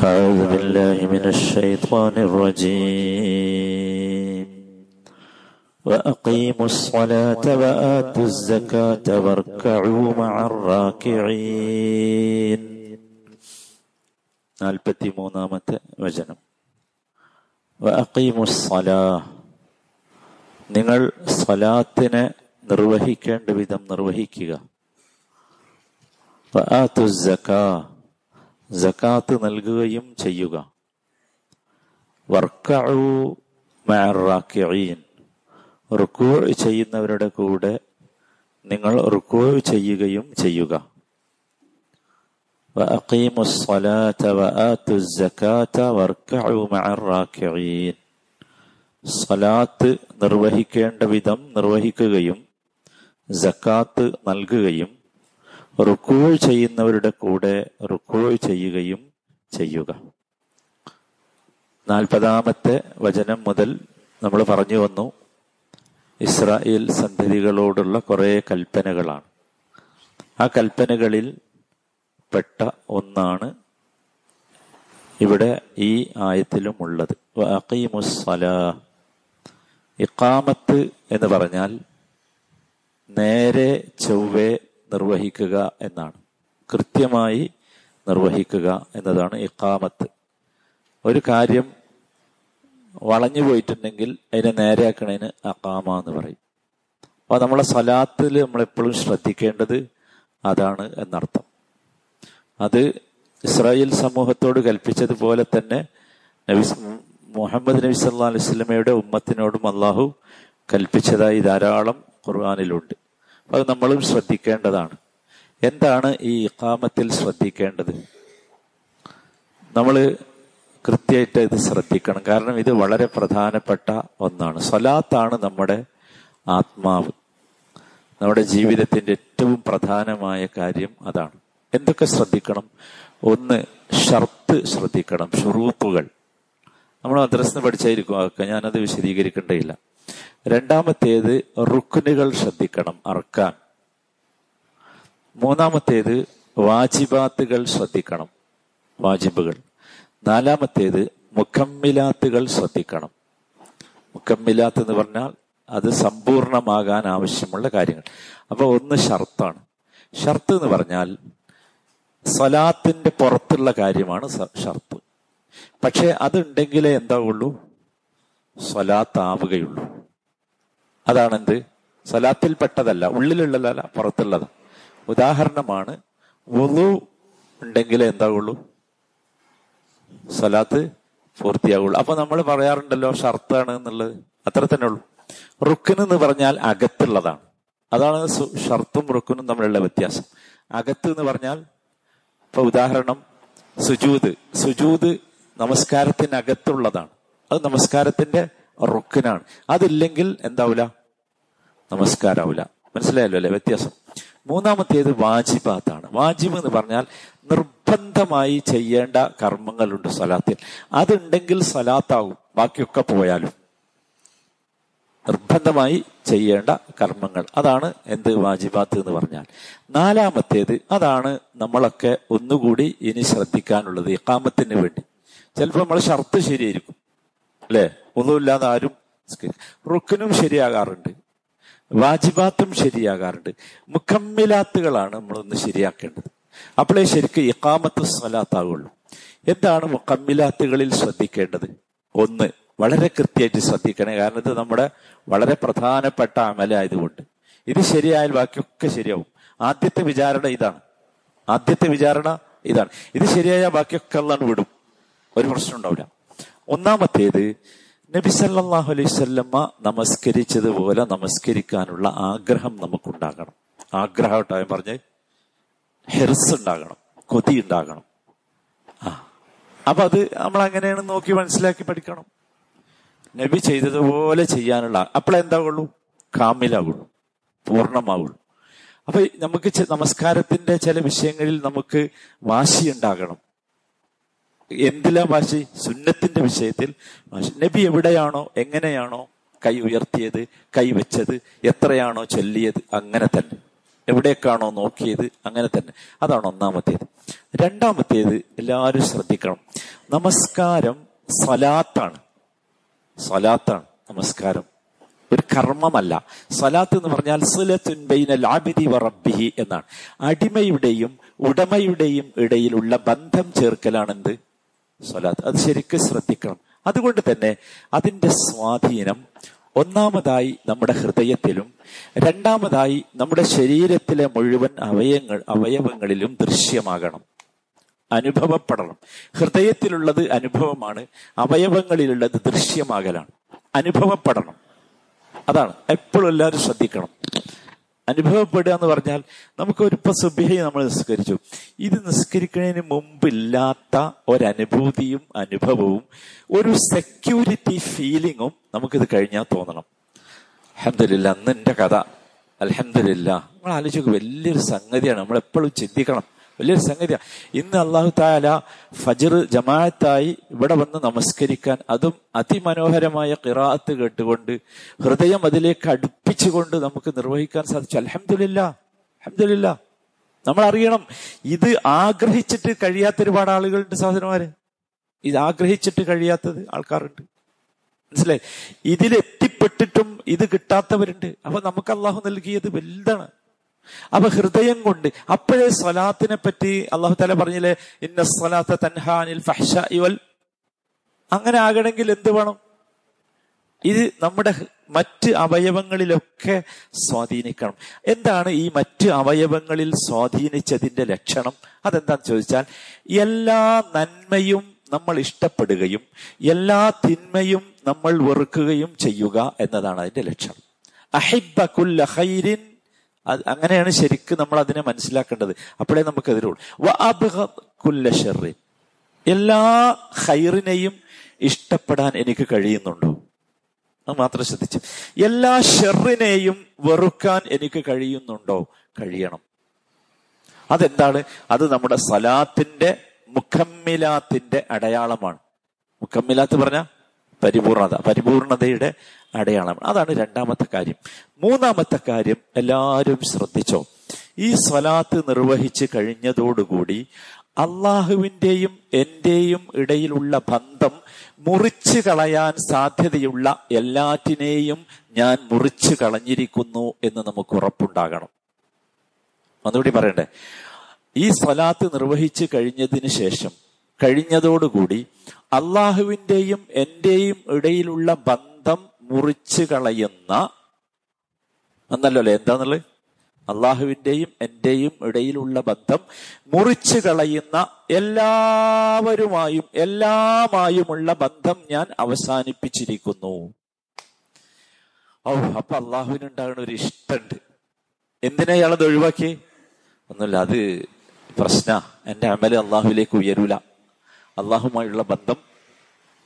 أعوذ بالله من الشيطان الرجيم وأقيموا الصلاة وآتوا الزكاة واركعوا مع الراكعين നാൽപ്പത്തി മൂന്നാമത്തെ വചനം വഅഖീമു സ്വലാ നിങ്ങൾ സ്വലാത്തിനെ നിർവഹിക്കേണ്ട വിധം നിർവഹിക്കുക വആത്തു സക്കാ ജക്കാത്ത് നൽകുകയും ചെയ്യുക. വർക്കു ചെയ്യുന്നവരുടെ കൂടെ നിങ്ങൾ റുക്കൂ ചെയ്യുകയും ചെയ്യുക. സലാത്ത് നിർവഹിക്കേണ്ട വിധം നിർവഹിക്കുകയും ജക്കാത്ത് നൽകുകയും റുക്കൂ ചെയ്യുന്നവരുടെ കൂടെ റുക്കൂ ചെയ്യുകയും ചെയ്യുക. നാൽപ്പതാമത്തെ വചനം മുതൽ നമ്മൾ പറഞ്ഞു വന്നു ഇസ്രായേൽ സന്തതികളോടുള്ള കുറെ കൽപ്പനകളാണ്. ആ കൽപ്പനകളിൽ പെട്ട ഒന്നാണ് ഇവിടെ ഈ ആയത്തിലും ഉള്ളത്. ഇക്കാമത്ത് എന്ന് പറഞ്ഞാൽ നേരെ ചൊവ്വെ നിർവഹിക്കുക എന്നാണ്. കൃത്യമായി നിർവഹിക്കുക എന്നതാണ് ഇക്കാമത്ത് ഒരു കാര്യം വളഞ്ഞു പോയിട്ടുണ്ടെങ്കിൽ അതിനെ നേരെയാക്കണതിന് അക്കാമ എന്ന് പറയും. അപ്പൊ നമ്മളെ സലാത്തിൽ നമ്മളെപ്പോഴും ശ്രദ്ധിക്കേണ്ടത് അതാണ് എന്നർത്ഥം. അത് ഇസ്രായേൽ സമൂഹത്തോട് കൽപ്പിച്ചതുപോലെ തന്നെ നബി മുഹമ്മദ് നബി സല്ലാ അലൈഹി സ്വലമയുടെ ഉമ്മത്തിനോടും അള്ളാഹു കൽപ്പിച്ചതായി ധാരാളം ഖുർആാനിലുണ്ട്. അത് നമ്മളും ശ്രദ്ധിക്കേണ്ടതാണ്. എന്താണ് ഈ ഇഖാമത്തിൽ ശ്രദ്ധിക്കേണ്ടത്? നമ്മൾ കൃത്യമായിട്ട് ഇത് ശ്രദ്ധിക്കണം. കാരണം ഇത് വളരെ പ്രധാനപ്പെട്ട ഒന്നാണ്. സ്വലാത്താണ് നമ്മുടെ ആത്മാവ്. നമ്മുടെ ജീവിതത്തിന്റെ ഏറ്റവും പ്രധാനമായ കാര്യം അതാണ്. എന്തൊക്കെ ശ്രദ്ധിക്കണം? ഒന്ന് ഷർത്ത് ശ്രദ്ധിക്കണം. ഷുറൂത്തുകൾ. നമ്മൾ മദ്രസിന് പഠിച്ചായിരിക്കും. അതൊക്കെ ഞാനത് വിശദീകരിക്കേണ്ടയില്ല രണ്ടാമത്തേത് റുക്കുനുകൾ ശ്രദ്ധിക്കണം അർക്കാൻ. മൂന്നാമത്തേത് വാജിബാത്തുകൾ ശ്രദ്ധിക്കണം വാജിബുകൾ. നാലാമത്തേത് മുഖമ്മിലാത്തുകൾ ശ്രദ്ധിക്കണം. മുഖമ്മിലാത്ത് എന്ന് പറഞ്ഞാൽ അത് സമ്പൂർണമാകാൻ ആവശ്യമുള്ള കാര്യങ്ങൾ. അപ്പൊ ഒന്ന് ഷർത്താണ്. ഷർത്ത് എന്ന് പറഞ്ഞാൽ സലാത്തിന്റെ പുറത്തുള്ള കാര്യമാണ് ഷർത്ത്. പക്ഷെ അതുണ്ടെങ്കിലേ എന്താവുള്ളൂ? സ്വലാത്താവുകയുള്ളൂ. അതാണെന്ത്? സ്വലാത്തിൽ പെട്ടതല്ല ഉള്ളിലുള്ളതല്ല പുറത്തുള്ളത്. ഉദാഹരണമാണ് വുളു ഉണ്ടെങ്കിലേ എന്താകുള്ളൂ സ്വലാത്ത് പൂർത്തിയാവുള്ളൂ. അപ്പൊ നമ്മൾ പറയാറുണ്ടല്ലോ ഷർത്താണ് എന്നുള്ളത് അത്ര തന്നെ ഉള്ളൂ. റുക്കിന് എന്ന് പറഞ്ഞാൽ അകത്തുള്ളതാണ്. അതാണ് ഷർത്തും റുക്കിനും തമ്മിലുള്ള വ്യത്യാസം. അകത്ത് എന്ന് പറഞ്ഞാൽ ഇപ്പൊ ഉദാഹരണം സുജൂത് സുജൂത് നമസ്കാരത്തിനകത്തുള്ളതാണ്. അത് നമസ്കാരത്തിന്റെ റുക്കിനാണ്. അതില്ലെങ്കിൽ എന്താവൂല? നമസ്കാരാവൂല. മനസ്സിലായല്ലോ അല്ലെ? വ്യത്യാസം. മൂന്നാമത്തേത് വാജിബാത്താണ്. വാജിബ് എന്ന് പറഞ്ഞാൽ നിർബന്ധമായി ചെയ്യേണ്ട കർമ്മങ്ങളുണ്ട് സലാത്തിൽ. അതുണ്ടെങ്കിൽ സ്വലാത്താവും ബാക്കിയൊക്കെ പോയാലും. നിർബന്ധമായി ചെയ്യേണ്ട കർമ്മങ്ങൾ. അതാണ് എന്ത് വാജിബാത്ത് എന്ന് പറഞ്ഞാൽ. നാലാമത്തേത് അതാണ് നമ്മളൊക്കെ ഒന്നുകൂടി ഇനി ശ്രദ്ധിക്കാനുള്ളത് ഇക്കാമത്തിന് വേണ്ടി. ചിലപ്പോൾ നമ്മൾ ഷർത്ത് ശരിയായിരിക്കും. അല്ലെ? ഒന്നുമില്ലാതെ ആരും റുക്കിനും ശരിയാകാറുണ്ട്. വാജിബാത്തും ശരിയാകാറുണ്ട്. മുക്കമ്മിലാത്തുകളാണ് നമ്മളൊന്ന് ശരിയാക്കേണ്ടത്. അപ്പോഴേ ശരിക്കും ഇക്കാമത്ത് സ്വലാത്താകുള്ളൂ എന്താണ് മുക്കമ്മിലാത്തുകളിൽ ശ്രദ്ധിക്കേണ്ടത്? ഒന്ന് വളരെ കൃത്യമായിട്ട് ശ്രദ്ധിക്കണേ. കാരണം ഇത് നമ്മുടെ വളരെ പ്രധാനപ്പെട്ട അമലായതുകൊണ്ട്. ഇത് ശരിയായാൽ ബാക്കിയൊക്കെ ശരിയാവും. ആദ്യത്തെ വിചാരണ ഇതാണ്. ആദ്യത്തെ വിചാരണ ഇതാണ്. ഇത് ശരിയായാൽ ബാക്കിയൊക്കെ ഉള്ളതാണ് വിടും. ഒരു പ്രശ്നം ഉണ്ടാവില്ല ഒന്നാമത്തേത് നബി സല്ലാഹു അലൈഹി സ്വല്ലമ്മ നമസ്കരിച്ചതുപോലെ നമസ്കരിക്കാനുള്ള ആഗ്രഹം നമുക്കുണ്ടാകണം. ആഗ്രഹം ഉണ്ടായ പറഞ്ഞ്? ഹെർസ് ഉണ്ടാകണം കൊതി ഉണ്ടാകണം ആ. അപ്പൊ അത് നമ്മൾ അങ്ങനെയാണ് നോക്കി മനസ്സിലാക്കി പഠിക്കണം? നബി ചെയ്തതുപോലെ ചെയ്യാനുള്ള അപ്പോഴെന്താകുള്ളൂ കാമിലാകുള്ളൂ പൂർണമാവുള്ളൂ. അപ്പൊ നമുക്ക് നമസ്കാരത്തിന്റെ ചില വിഷയങ്ങളിൽ നമുക്ക് വാശി ഉണ്ടാകണം എന്തിലാ വാശി സുന്നത്തിന്റെ വിഷയത്തിൽ വാശി നബി എവിടെയാണോ എങ്ങനെയാണോ കൈ ഉയർത്തിയത് കൈ വെച്ചത് എത്രയാണോ ചൊല്ലിയത് അങ്ങനെ തന്നെ. എവിടേക്കാണോ നോക്കിയത് അങ്ങനെ തന്നെ. അതാണ് ഒന്നാമത്തേത്. രണ്ടാമത്തേത് എല്ലാവരും ശ്രദ്ധിക്കണം. നമസ്കാരം സ്വലാത്താണ് സ്വലാത്താണ് നമസ്കാരം. ഒരു കർമ്മമല്ല. സ്വലാത്ത് എന്ന് പറഞ്ഞാൽ സുലത്തുൻബൈന ബൈനൽ ആബിദി വ റബ്ബിഹി എന്നാണ്. അടിമയുടെയും ഉടമയുടെയും ഇടയിലുള്ള ബന്ധം ചേർക്കലാണെന്ത്? സ്വലാത്ത്. അത് ശരിക്കും ശ്രദ്ധിക്കണം. അതുകൊണ്ട് തന്നെ അതിന്റെ സ്വാധീനം ഒന്നാമതായി നമ്മുടെ ഹൃദയത്തിലും രണ്ടാമതായി നമ്മുടെ ശരീരത്തിലെ മുഴുവൻ അവയങ്ങൾ അവയവങ്ങളിലും ദൃശ്യമാകണം. അനുഭവപ്പെടണം. ഹൃദയത്തിലുള്ളത് അനുഭവമാണ് അവയവങ്ങളിലുള്ളത് ദൃശ്യമാകലാണ്. അനുഭവപ്പെടണം. അതാണ്. എപ്പോഴും എല്ലാവരും ശ്രദ്ധിക്കണം. അനുഭവപ്പെടുക എന്ന് പറഞ്ഞാൽ നമുക്ക് ഒരു ഇപ്പൊ സുബിഹി നമ്മൾ നിസ്കരിച്ചു. ഇത് നിസ്കരിക്കുന്നതിന് മുമ്പില്ലാത്ത ഒരനുഭൂതിയും അനുഭവവും ഒരു സെക്യൂരിറ്റി ഫീലിങ്ങും നമുക്കിത് കഴിഞ്ഞാൽ തോന്നണം. അലഹമില്ല അന്ന് എന്റെ കഥ. അലഹമില്ല നമ്മൾ ആലോചിക്കും വലിയൊരു സംഗതിയാണ്. നമ്മൾ എപ്പോഴും ചിന്തിക്കണം. വലിയൊരു സംഗതിയാണ് ഇന്ന് അള്ളാഹു താല ഫജർ ജമാഅത്തായി ഇവിടെ വന്ന് നമസ്കരിക്കാൻ അതും അതിമനോഹരമായ കിറാത്ത് കേട്ടുകൊണ്ട് ഹൃദയം അതിലേക്ക് അടുപ്പിച്ചുകൊണ്ട് നമുക്ക് നിർവഹിക്കാൻ സാധിച്ചു. അലഹമില്ല അലഹമില്ല നമ്മൾ അറിയണം ഇത് ആഗ്രഹിച്ചിട്ട് കഴിയാത്ത ഒരുപാട് ആളുകളുണ്ട് സഹോദരന്മാര്. ഇത് ആഗ്രഹിച്ചിട്ട് കഴിയാത്തത് ആൾക്കാരുണ്ട്. മനസ്സിലായി? ഇതിലെത്തിപ്പെട്ടിട്ടും ഇത് കിട്ടാത്തവരുണ്ട്. അപ്പൊ നമുക്ക് അള്ളാഹു നൽകിയത് വലുതാണ്. അപ്പൊ ഹൃദയം കൊണ്ട് അപ്പോഴേ സ്വലാത്തിനെ പറ്റി അള്ളാഹു താല പറഞ്ഞില്ലേ ഇന്ന സ്വലാത്ത തൻഹാനിൽ ഫഹ്ഷ ഇവൽ അങ്ങനെ ആകണമെങ്കിൽ എന്ത് വേണം? ഇത് നമ്മുടെ മറ്റ് അവയവങ്ങളിലൊക്കെ സ്വാധീനിക്കണം. എന്താണ് ഈ മറ്റ് അവയവങ്ങളിൽ സ്വാധീനിച്ചതിന്റെ ലക്ഷണം? അതെന്താന്ന് ചോദിച്ചാൽ എല്ലാ നന്മയും നമ്മൾ ഇഷ്ടപ്പെടുകയും എല്ലാ തിന്മയും നമ്മൾ വെറുക്കുകയും ചെയ്യുക എന്നതാണ് അതിന്റെ ലക്ഷണം. അഹിബ കുല്ല ഹൈരിൻ അങ്ങനെയാണ് ശരിക്കും നമ്മൾ അതിനെ മനസ്സിലാക്കേണ്ടത്. അപ്പോഴേ നമുക്ക് എതിരുള്ളൂ എല്ലാ ഹൈറിനെയും ഇഷ്ടപ്പെടാൻ എനിക്ക് കഴിയുന്നുണ്ടോ? അത് മാത്രം ശ്രദ്ധിച്ചു. എല്ലാ ഷെറിനെയും വെറുക്കാൻ എനിക്ക് കഴിയുന്നുണ്ടോ? കഴിയണം. അതെന്താണ്? അത് നമ്മുടെ സലാത്തിന്റെ മുഖമ്മിലാത്തിന്റെ അടയാളമാണ്. മുഖമ്മിലാത്ത് പറഞ്ഞ പരിപൂർണത. പരിപൂർണതയുടെ അടയാളമാണ്. അതാണ് രണ്ടാമത്തെ കാര്യം. മൂന്നാമത്തെ കാര്യം എല്ലാവരും ശ്രദ്ധിച്ചോ? ഈ സ്വലാത്ത് നിർവഹിച്ച് കഴിഞ്ഞതോടുകൂടി അള്ളാഹുവിന്റെയും എന്റെയും ഇടയിലുള്ള ബന്ധം മുറിച്ചു കളയാൻ സാധ്യതയുള്ള എല്ലാറ്റിനെയും ഞാൻ മുറിച്ചു കളഞ്ഞിരിക്കുന്നു എന്ന് നമുക്ക് ഉറപ്പുണ്ടാകണം. ഒന്നുകൂടി പറയണ്ടേ? ഈ സ്വലാത്ത് നിർവഹിച്ചു കഴിഞ്ഞതിന് ശേഷം കഴിഞ്ഞതോടുകൂടി അള്ളാഹുവിന്റെയും എന്റെയും ഇടയിലുള്ള ബന്ധം മുറിച്ചു കളയുന്ന എന്നല്ലോ അല്ലെ എന്താന്നുള്ളത് അള്ളാഹുവിന്റെയും എന്റെയും ഇടയിലുള്ള ബന്ധം മുറിച്ചു കളയുന്ന എല്ലാവരുമായും എല്ലാമായുമുള്ള ബന്ധം ഞാൻ അവസാനിപ്പിച്ചിരിക്കുന്നു. ഓ അപ്പൊ അള്ളാഹുവിനുണ്ടാകുന്ന ഒരു ഇഷ്ടമുണ്ട് എന്തിനാ ഇയാളത് ഒഴിവാക്കി ഒന്നുമില്ല അത് പ്രശ്ന. എന്റെ അമൽ അള്ളാഹുവിലേക്ക് ഉയരൂല. അള്ളാഹുമായുള്ള ബന്ധം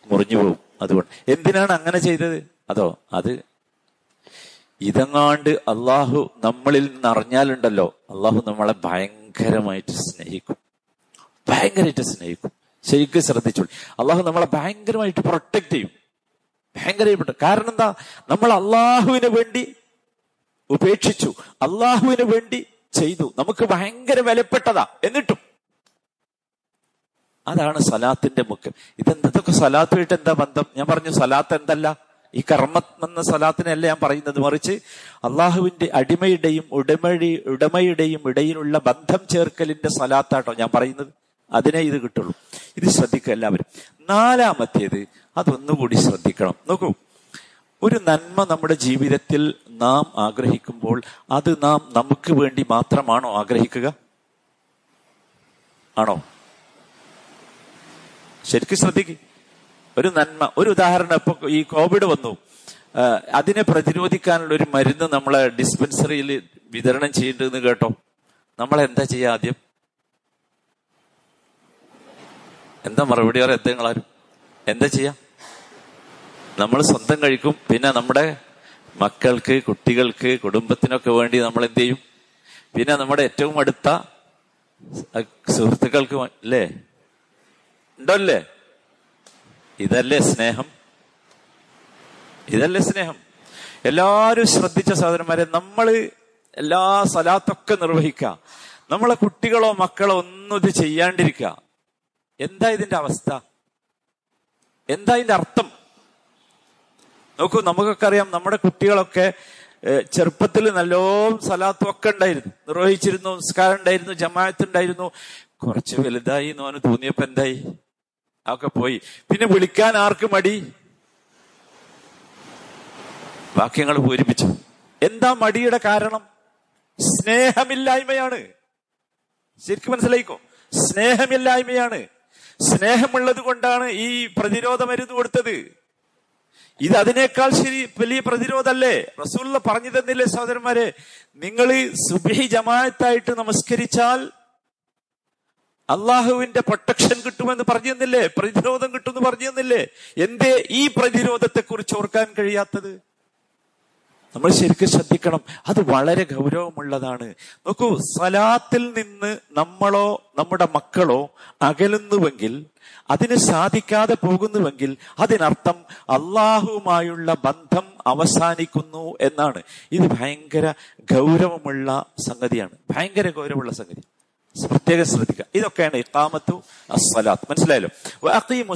മുറിഞ്ഞു പോകും. അതുകൊണ്ട് എന്തിനാണ് അങ്ങനെ ചെയ്തത്? അതോ അത് ഇതങ്ങാണ്ട് അള്ളാഹു നമ്മളിൽ നിന്ന് അറിഞ്ഞാലുണ്ടല്ലോ അള്ളാഹു നമ്മളെ ഭയങ്കരമായിട്ട് സ്നേഹിക്കും. ഭയങ്കരമായിട്ട് സ്നേഹിക്കും. ശരിക്കും ശ്രദ്ധിച്ചോളൂ. അള്ളാഹു നമ്മളെ ഭയങ്കരമായിട്ട് പ്രൊട്ടക്ട് ചെയ്യും. ഭയങ്കരമായിട്ട്. കാരണം എന്താ? നമ്മൾ അള്ളാഹുവിന് വേണ്ടി ഉപേക്ഷിച്ചു. അള്ളാഹുവിന് വേണ്ടി ചെയ്തു. നമുക്ക് ഭയങ്കര വിലപ്പെട്ടതാ. എന്നിട്ടും. അതാണ് സലാത്തിന്റെ മുഖ്യം. ഇതെന്തൊക്കെ സലാത്തുമായിട്ട് എന്താ ബന്ധം? ഞാൻ പറഞ്ഞു സലാത്ത് എന്തല്ല? ഈ കർമ്മം എന്ന ഞാൻ പറയുന്നത് മറിച്ച് അള്ളാഹുവിന്റെ അടിമയുടെയും ഉടമഴി ഉടമയുടെയും ഇടയിലുള്ള ബന്ധം ചേർക്കലിന്റെ സലാത്താട്ടോ ഞാൻ പറയുന്നത്. അതിനെ ഇത് കിട്ടുള്ളൂ. ഇത് ശ്രദ്ധിക്കുക എല്ലാവരും. നാലാമത്തേത് അതൊന്നുകൂടി ശ്രദ്ധിക്കണം. നോക്കൂ. ഒരു നന്മ നമ്മുടെ ജീവിതത്തിൽ നാം ആഗ്രഹിക്കുമ്പോൾ അത് നാം നമുക്ക് വേണ്ടി മാത്രമാണോ ആഗ്രഹിക്കുക? ആണോ? ശരിക്കും ശ്രദ്ധിക്കും. ഒരു നന്മ ഒരു ഉദാഹരണം ഇപ്പൊ ഈ കോവിഡ് വന്നു. അതിനെ പ്രതിരോധിക്കാനുള്ള ഒരു മരുന്ന് നമ്മളെ ഡിസ്പെൻസറിയിൽ വിതരണം ചെയ്യേണ്ടതെന്ന് കേട്ടോ. നമ്മൾ എന്താ ചെയ്യുക ആദ്യം? എന്താ മറുപടി പറയാം എന്താ നിങ്ങളാരും എന്താ ചെയ്യാ? നമ്മൾ സ്വന്തം കഴിക്കും പിന്നെ നമ്മുടെ മക്കൾക്ക് കുട്ടികൾക്ക് കുടുംബത്തിനൊക്കെ വേണ്ടി നമ്മൾ എന്ത് ചെയ്യും? പിന്നെ നമ്മുടെ ഏറ്റവും അടുത്ത സുഹൃത്തുക്കൾക്ക് അല്ലേ ഉണ്ടല്ലേ ഇതല്ലേ സ്നേഹം? ഇതല്ലേ സ്നേഹം? എല്ലാവരും ശ്രദ്ധിച്ച സഹോദരന്മാരെ നമ്മൾ എല്ലാ സലാത്തൊക്കെ നിർവഹിക്കുക. നമ്മളെ കുട്ടികളോ മക്കളോ ഒന്നും ഇത് ചെയ്യാണ്ടിരിക്കുക. എന്താ ഇതിന്റെ അവസ്ഥ? എന്താ ഇതിന്റെ അർത്ഥം? നോക്കൂ നമുക്കൊക്കെ അറിയാം നമ്മുടെ കുട്ടികളൊക്കെ ചെറുപ്പത്തിൽ നല്ലോം സലാത്തും ഒക്കെ ഉണ്ടായിരുന്നു. നിർവഹിച്ചിരുന്നു സംസ്കാരം ഉണ്ടായിരുന്നു ജമാഅത്ത് ഉണ്ടായിരുന്നു. കുറച്ച് വലുതായി എന്ന് തോന്നിയപ്പോ എന്തായി? അതൊക്കെ പോയി. പിന്നെ വിളിക്കാൻ ആർക്ക് മടി? വാക്യങ്ങൾ പൂരിപ്പിച്ചു. എന്താ മടിയുടെ കാരണം? സ്നേഹമില്ലായ്മയാണ്. ശരിക്കും മനസ്സിലായിക്കോ? സ്നേഹമില്ലായ്മയാണ്. സ്നേഹമുള്ളത് കൊണ്ടാണ് ഈ പ്രതിരോധ മരുന്ന് കൊടുത്തത്. ഇത് അതിനേക്കാൾ ശരി വലിയ പ്രതിരോധമല്ലേ? റസൂള്ള പറഞ്ഞു തന്നില്ലേ സഹോദരന്മാരെ? നിങ്ങൾ സുബി ജമാഅത്തായിട്ട് നമസ്കരിച്ചാൽ അള്ളാഹുവിന്റെ പ്രൊട്ടക്ഷൻ കിട്ടുമെന്ന് പറഞ്ഞു തന്നില്ലേ പ്രതിരോധം കിട്ടുമെന്ന് പറഞ്ഞു തന്നില്ലേ എന്തേ ഈ പ്രതിരോധത്തെ കുറിച്ച് ഓർക്കാൻ കഴിയാത്തത്? നമ്മൾ ശരിക്കും ശ്രദ്ധിക്കണം. അത് വളരെ ഗൗരവമുള്ളതാണ്. നോക്കൂ സലാത്തിൽ നിന്ന് നമ്മളോ നമ്മുടെ മക്കളോ അകലുന്നുവെങ്കിൽ അതിന് സാധിക്കാതെ പോകുന്നുവെങ്കിൽ അതിനർത്ഥം അള്ളാഹുവുമായുള്ള ബന്ധം അവസാനിക്കുന്നു എന്നാണ്. ഇത് ഭയങ്കര ഗൗരവമുള്ള സംഗതിയാണ്. ഭയങ്കര ഗൗരവമുള്ള സംഗതി. പ്രത്യേകം ശ്രദ്ധിക്കുക. ഇതൊക്കെയാണ് ഇക്കാമത്തു അസ്സലാത്ത്. മനസ്സിലായല്ലോ? വഅഖീമു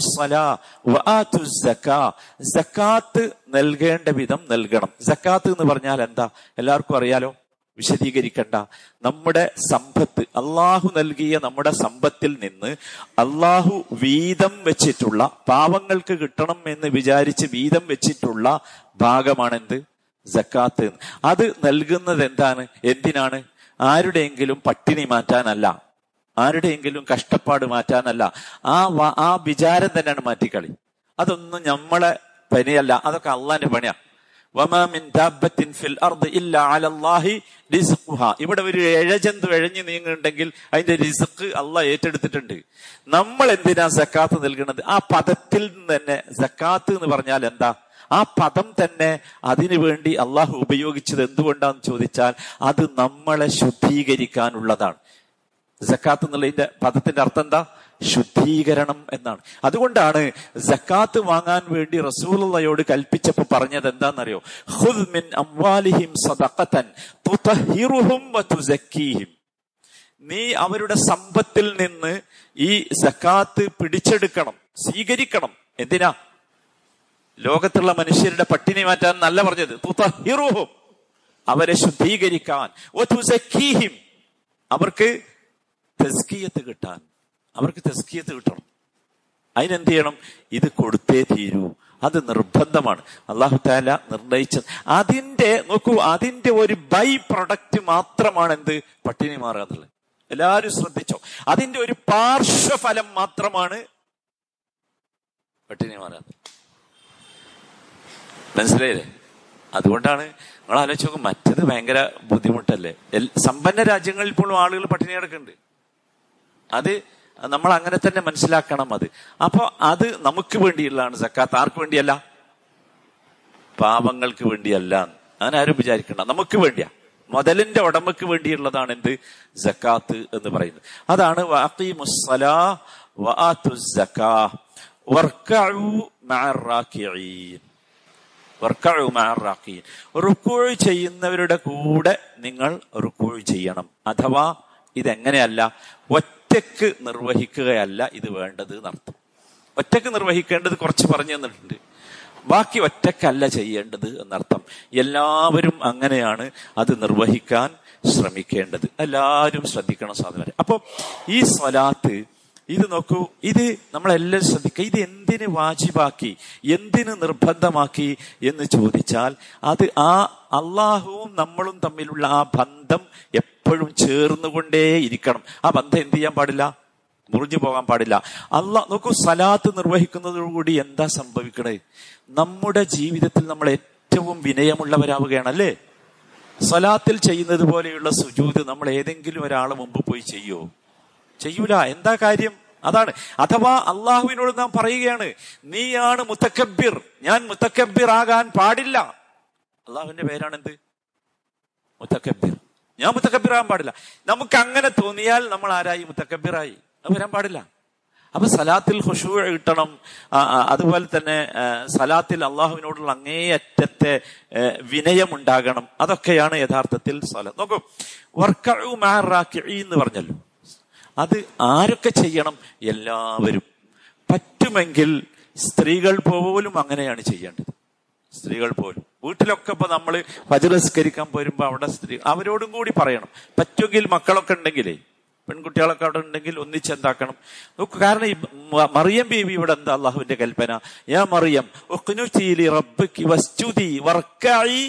നൽകേണ്ട വിധം നൽകണം. സക്കാത്ത് എന്ന് പറഞ്ഞാൽ എന്താ? എല്ലാവർക്കും അറിയാലോ? വിശദീകരിക്കണ്ട. നമ്മുടെ സമ്പത്ത് അള്ളാഹു നൽകിയ നമ്മുടെ സമ്പത്തിൽ നിന്ന് അള്ളാഹു വീതം വെച്ചിട്ടുള്ള പാവങ്ങൾക്ക് കിട്ടണം എന്ന് വിചാരിച്ച് വീതം വെച്ചിട്ടുള്ള ഭാഗമാണെന്ത്? ജക്കാത്ത്. അത് നൽകുന്നത് എന്താണ്? എന്തിനാണ്? ആരുടെയെങ്കിലും പട്ടിണി മാറ്റാനല്ല ആരുടെയെങ്കിലും കഷ്ടപ്പാട് മാറ്റാനല്ല ആ ആ വിചാരം തന്നെയാണ് മാറ്റിക്കളി. അതൊന്നും നമ്മളെ പനിയല്ല അതൊക്കെ അള്ളാന്റെ പണിയാണ് ഇവിടെ ഒരു എഴജന്തു എഴഞ്ഞു നീങ്ങുന്നുണ്ടെങ്കിൽ അതിന്റെ റിസ്ക് അള്ളാഹ് ഏറ്റെടുത്തിട്ടുണ്ട്. നമ്മൾ എന്തിനാ സക്കാത്ത് നൽകുന്നത്? ആ പദത്തിൽ നിന്ന് തന്നെ സക്കാത്ത് എന്ന് പറഞ്ഞാൽ എന്താ? ആ പദം തന്നെ അതിനു വേണ്ടി അള്ളാഹു ഉപയോഗിച്ചത് എന്തുകൊണ്ടാന്ന് ചോദിച്ചാൽ അത് നമ്മളെ ശുദ്ധീകരിക്കാനുള്ളതാണ്. ജക്കാത്ത് എന്നുള്ളതിന്റെ പദത്തിന്റെ അർത്ഥം എന്താ? ശുദ്ധീകരണം എന്നാണ്. അതുകൊണ്ടാണ് ജക്കാത്ത് വാങ്ങാൻ വേണ്ടി റസൂലയോട് കൽപ്പിച്ചപ്പോ പറഞ്ഞത് എന്താണെന്നറിയോ? ഖുദ് മിൻ അംവാലിഹിം നീ അവരുടെ സമ്പത്തിൽ നിന്ന് ഈ സക്കാത്ത് പിടിച്ചെടുക്കണം സ്വീകരിക്കണം. എന്തിനാ? ലോകത്തുള്ള മനുഷ്യരുടെ പട്ടിണി മാറ്റാൻ നല്ല പറഞ്ഞത്. അവരെ ശുദ്ധീകരിക്കാൻ. അവർക്ക് തെസ്കിയത്ത് കിട്ടാൻ. അവർക്ക് തെസ്കിയത്ത് കിട്ടണം. അതിനെന്ത് ചെയ്യണം? ഇത് കൊടുത്തേ തീരൂ. അത് നിർബന്ധമാണ്. അള്ളാഹു താല നിർണയിച്ചത്. അതിന്റെ നോക്കൂ അതിന്റെ ഒരു ബൈ പ്രൊഡക്റ്റ് മാത്രമാണ് എന്ത് പട്ടിണി മാറുക എന്നുള്ളത് എല്ലാവരും ശ്രദ്ധിച്ചോ. അതിന്റെ ഒരു പാർശ്വഫലം മാത്രമാണ് പട്ടിണി മാറുക മനസ്സിലായില്ലേ? അതുകൊണ്ടാണ് നിങ്ങൾ ആലോചിച്ച് നോക്കും മറ്റത് ഭയങ്കര ബുദ്ധിമുട്ടല്ലേ? സമ്പന്ന രാജ്യങ്ങളിൽ പോലും ആളുകൾ പട്ടിണി കിടക്കുന്നുണ്ട്. അത് നമ്മൾ അങ്ങനെ തന്നെ മനസ്സിലാക്കണം അത്. അപ്പൊ അത് നമുക്ക് വേണ്ടിയുള്ളതാണ് സക്കാത്ത്. ആർക്ക് വേണ്ടിയല്ല? പാപങ്ങൾക്ക് വേണ്ടിയല്ല. അങ്ങനെ ആരും വിചാരിക്കണ്ട. നമുക്ക് വേണ്ടിയാ. മുതലിന്റെ ഉടമയ്ക്ക് വേണ്ടിയുള്ളതാണ് എന്ത്? ജക്കാത്ത് എന്ന് പറയുന്നത്. അതാണ് വഅഖീമുസ്സലാ വആതുസ് സക്കാ. മഅറാഖീൻ റുക്കൂഴ് ചെയ്യുന്നവരുടെ കൂടെ നിങ്ങൾ റുക്കൂഴ് ചെയ്യണം. അഥവാ ഇതെങ്ങനെയല്ല ഒറ്റയ്ക്ക് നിർവഹിക്കുകയല്ല ഇത് വേണ്ടത് എന്നർത്ഥം. ഒറ്റയ്ക്ക് നിർവഹിക്കേണ്ടത് കുറച്ച് പറഞ്ഞു തന്നിട്ടുണ്ട്. ബാക്കി ഒറ്റക്കല്ല ചെയ്യേണ്ടത് എന്നർത്ഥം. എല്ലാവരും അങ്ങനെയാണ് അത് നിർവഹിക്കാൻ ശ്രമിക്കേണ്ടത്. എല്ലാവരും ശ്രദ്ധിക്കണം സാധനം അപ്പൊ ഈ സ്വലാത്ത് ഇത് നോക്കൂ ഇത് നമ്മളെല്ലാം ശ്രദ്ധിക്കുക. ഇത് എന്തിന് വാജിബാക്കി എന്തിന് നിർബന്ധമാക്കി എന്ന് ചോദിച്ചാൽ അത് ആ അള്ളാഹുവും നമ്മളും തമ്മിലുള്ള ആ ബന്ധം എപ്പോഴും ചേർന്നുകൊണ്ടേ ഇരിക്കണം. ആ ബന്ധം എന്ത് ചെയ്യാൻ പാടില്ല? മുറിഞ്ഞു പോകാൻ പാടില്ല. അല്ല നോക്കൂ സലാത്ത് നിർവഹിക്കുന്നതോടുകൂടി എന്താ സംഭവിക്കണേ? നമ്മുടെ ജീവിതത്തിൽ നമ്മൾ ഏറ്റവും വിനയമുള്ളവരാവുകയാണ് അല്ലേ സലാത്തിൽ ചെയ്യുന്നത് പോലെയുള്ള സുജൂത് നമ്മൾ ഏതെങ്കിലും ഒരാളെ മുമ്പ് പോയി ചെയ്യോ ചെയ്യൂല എന്താ കാര്യം? അതാണ്. അഥവാ അള്ളാഹുവിനോട് നാം പറയുകയാണ് നീയാണ് മുത്തക്കബിർ ഞാൻ മുത്തക്കബിർ ആകാൻ പാടില്ല. അള്ളാഹുവിന്റെ പേരാണ് എന്ത് മുത്തക്കബിർ ഞാൻ മുത്തക്കബിർ ആകാൻ പാടില്ല. നമുക്ക് അങ്ങനെ തോന്നിയാൽ നമ്മൾ ആരായി? മുത്തക്കബിറായി അത് വരാൻ പാടില്ല. അപ്പൊ സലാത്തിൽ ഹുഷു കിട്ടണം. അതുപോലെ തന്നെ സലാത്തിൽ അള്ളാഹുവിനോടുള്ള അങ്ങേയറ്റത്തെ വിനയം വിനയമുണ്ടാകണം. അതൊക്കെയാണ് യഥാർത്ഥത്തിൽ സലാത്ത് നോക്കൂ. വർക്കഴു മാറാക്കി എന്ന് പറഞ്ഞല്ലോ. അത് ആരൊക്കെ ചെയ്യണം? എല്ലാവരും. പറ്റുമെങ്കിൽ സ്ത്രീകൾ പോലും അങ്ങനെയാണ് ചെയ്യേണ്ടത്. സ്ത്രീകൾ പോലും. വീട്ടിലൊക്കെ ഇപ്പൊ നമ്മൾ വജ്രസ്കരിക്കാൻ പോരുമ്പോ അവിടെ സ്ത്രീ അവരോടും കൂടി പറയണം. പറ്റുമെങ്കിൽ മക്കളൊക്കെ ഉണ്ടെങ്കിലേ പെൺകുട്ടികളൊക്കെ അവിടെ ഉണ്ടെങ്കിൽ ഒന്നിച്ചെന്താക്കണം കാരണം ഈ മറിയം ബീവി ഇവിടെ എന്താ അള്ളാഹുവിന്റെ കൽപ്പന? യാ മറിയം റബ്ബിക്കി വസ്ജുദി വർക്കഈ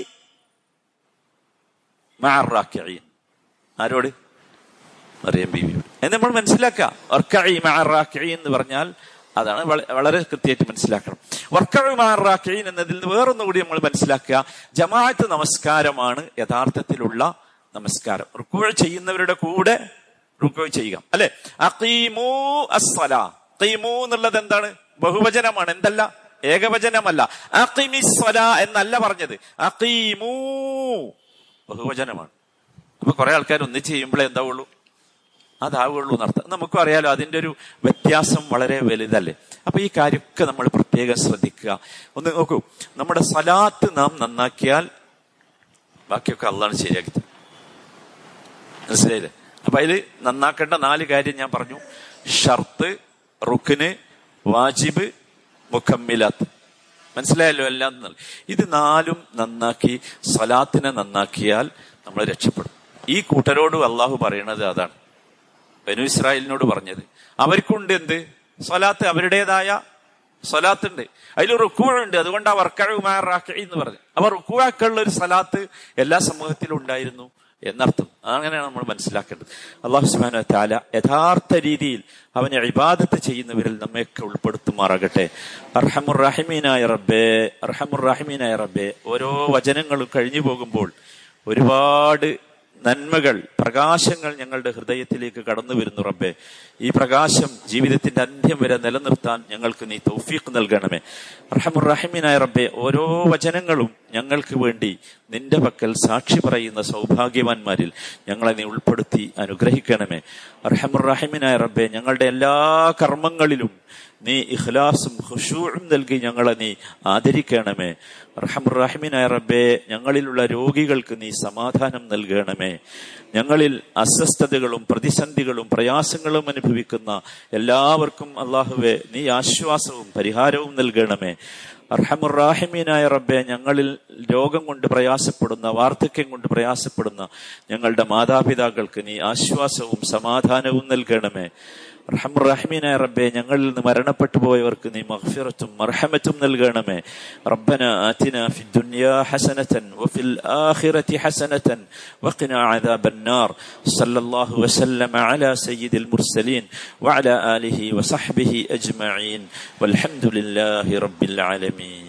മഅറാക്കിഈൻ ആരോട്? മറിയം ബീവി എന്ന് നമ്മൾ മനസ്സിലാക്കുക. എന്ന് പറഞ്ഞാൽ അതാണ് വളരെ കൃത്യമായിട്ട് മനസ്സിലാക്കണം. വർക്കഴി മാറാക്കീൻ എന്നതിൽ നിന്ന് വേറൊന്നും കൂടി നമ്മൾ മനസ്സിലാക്കുക. ജമാഅത്ത് നമസ്കാരമാണ് യഥാർത്ഥത്തിലുള്ള നമസ്കാരം. റുക്കു ചെയ്യുന്നവരുടെ കൂടെ റുക്കു ചെയ്യുക. അല്ലെ? അഖീമൂ അസ്സലാ. ഖീമൂ എന്നുള്ളത് എന്താണ്? ബഹുവചനമാണ്. എന്തല്ല? ഏകവചനമല്ല. അഖിമിസ്വല എന്നല്ല പറഞ്ഞത്. അഖീമൂ ബഹുവചനമാണ്. അപ്പൊ കുറെ ആൾക്കാർ ഒന്നിച്ച് ചെയ്യുമ്പോഴേ എന്താവുള്ളൂ? അതാവുള്ളൂ എന്നർത്ഥം. നമുക്കും അറിയാലോ അതിന്റെ ഒരു വ്യത്യാസം വളരെ വലുതല്ലേ? അപ്പൊ ഈ കാര്യമൊക്കെ നമ്മൾ പ്രത്യേകം ശ്രദ്ധിക്കുക. ഒന്ന് നോക്കൂ നമ്മുടെ സലാത്ത് നാം നന്നാക്കിയാൽ ബാക്കിയൊക്കെ അള്ളാണ് ശരിയാക്കി. മനസ്സിലായില്ലേ? അപ്പൊ അതിൽ നന്നാക്കേണ്ട നാല് കാര്യം ഞാൻ പറഞ്ഞു. ഷർത്ത് റുക്കിന് വാജിബ് മുഖമ്മിലാത്ത് മനസ്സിലായല്ലോ എല്ലാം ഇത് നാലും നന്നാക്കി സലാത്തിനെ നന്നാക്കിയാൽ നമ്മൾ രക്ഷപ്പെടും. ഈ കൂട്ടരോട് അള്ളാഹു പറയണത് അതാണ്. ബനു ഇസ്രായേലിനോട് പറഞ്ഞത്. അവർക്കുണ്ട് എന്ത്? സ്വലാത്ത് അവരുടേതായ സ്വലാത്ത് ഉണ്ട് അതിൽ റുക്കുവുണ്ട്. അതുകൊണ്ട് ആ വർക്കഴുമാറാക്കി എന്ന് പറഞ്ഞു അപ്പൊ റുക്കുവാക്കുള്ള ഒരു സ്വലാത്ത് എല്ലാ സമൂഹത്തിലും ഉണ്ടായിരുന്നു എന്നർത്ഥം. അങ്ങനെയാണ് നമ്മൾ മനസ്സിലാക്കേണ്ടത്. അള്ളാഹു സുബാന താല യഥാർത്ഥ രീതിയിൽ അവനെ ഇബാദത്ത് ചെയ്യുന്നവരിൽ നമ്മയൊക്കെ ഉൾപ്പെടുത്തുമാറാകട്ടെ. അർഹമുറഹിമീനായ റബ്ബേ അർഹമുറഹിമീനായ റബ്ബേ. ഓരോ വചനങ്ങളും കഴിഞ്ഞു പോകുമ്പോൾ ഒരുപാട് നന്മകൾ പ്രകാശങ്ങൾ ഞങ്ങളുടെ ഹൃദയത്തിലേക്ക് കടന്നു വരുന്നു റബ്ബെ. ഈ പ്രകാശം ജീവിതത്തിന്റെ അന്ത്യം വരെ നിലനിർത്താൻ ഞങ്ങൾക്ക് നീ തൗഫീഖ് നൽകണമേ. റഹമുറഹിമീനായ റബ്ബെ ഓരോ വചനങ്ങളും ഞങ്ങൾക്ക് വേണ്ടി നിന്റെ പക്കൽ സാക്ഷി പറയുന്ന സൗഭാഗ്യവാന്മാരിൽ ഞങ്ങളെ നീ ഉൾപ്പെടുത്തി അനുഗ്രഹിക്കണമേ. അർഹമുറഹിമിനായ റബ്ബെ ഞങ്ങളുടെ എല്ലാ കർമ്മങ്ങളിലും നീ ഇഖ്ലാസും ഹുഷൂറും നൽകി ഞങ്ങളെ നീ ആദരിക്കണമേ. റഹമുറഹിമിനായ റബ്ബെ ഞങ്ങളിലുള്ള രോഗികൾക്ക് നീ സമാധാനം നൽകണമേ. ഞങ്ങളിൽ അസ്വസ്ഥതകളും പ്രതിസന്ധികളും പ്രയാസങ്ങളും അനുഭവിക്കുന്ന എല്ലാവർക്കും അള്ളാഹുവെ നീ ആശ്വാസവും പരിഹാരവും നൽകണമേ. അർഹമുറാഹിമീനായ റബ്ബെ ഞങ്ങളിൽ രോഗം കൊണ്ട് പ്രയാസപ്പെടുന്ന വാർദ്ധക്യം കൊണ്ട് പ്രയാസപ്പെടുന്ന ഞങ്ങളുടെ മാതാപിതാക്കൾക്ക് നീ ആശ്വാസവും സമാധാനവും നൽകണമേ. റഹമുറഹിമീനായ റബ്ബെ ഞങ്ങളിൽ നിന്ന് മരണപ്പെട്ടു പോയവർക്ക് നീ മഹ്ഫിറത്തും മർഹമത്തും നൽകണമേ. റബ്ബന ആതിന ഫി ദുനിയാ ഹസനതൻ വഫിൽ ആഖിറതി ഹസനതൻ വഖിന ആദാബന്നാർ സല്ലല്ലാഹു വസല്ലമ അലാ സയ്യിദിൽ മുർസലീൻ വഅലാ ആലിഹി വസഹ്ബിഹി അജ്മഈൻ. വൽഹംദുലില്ലാഹി റബ്ബിൽ ആലമീൻ.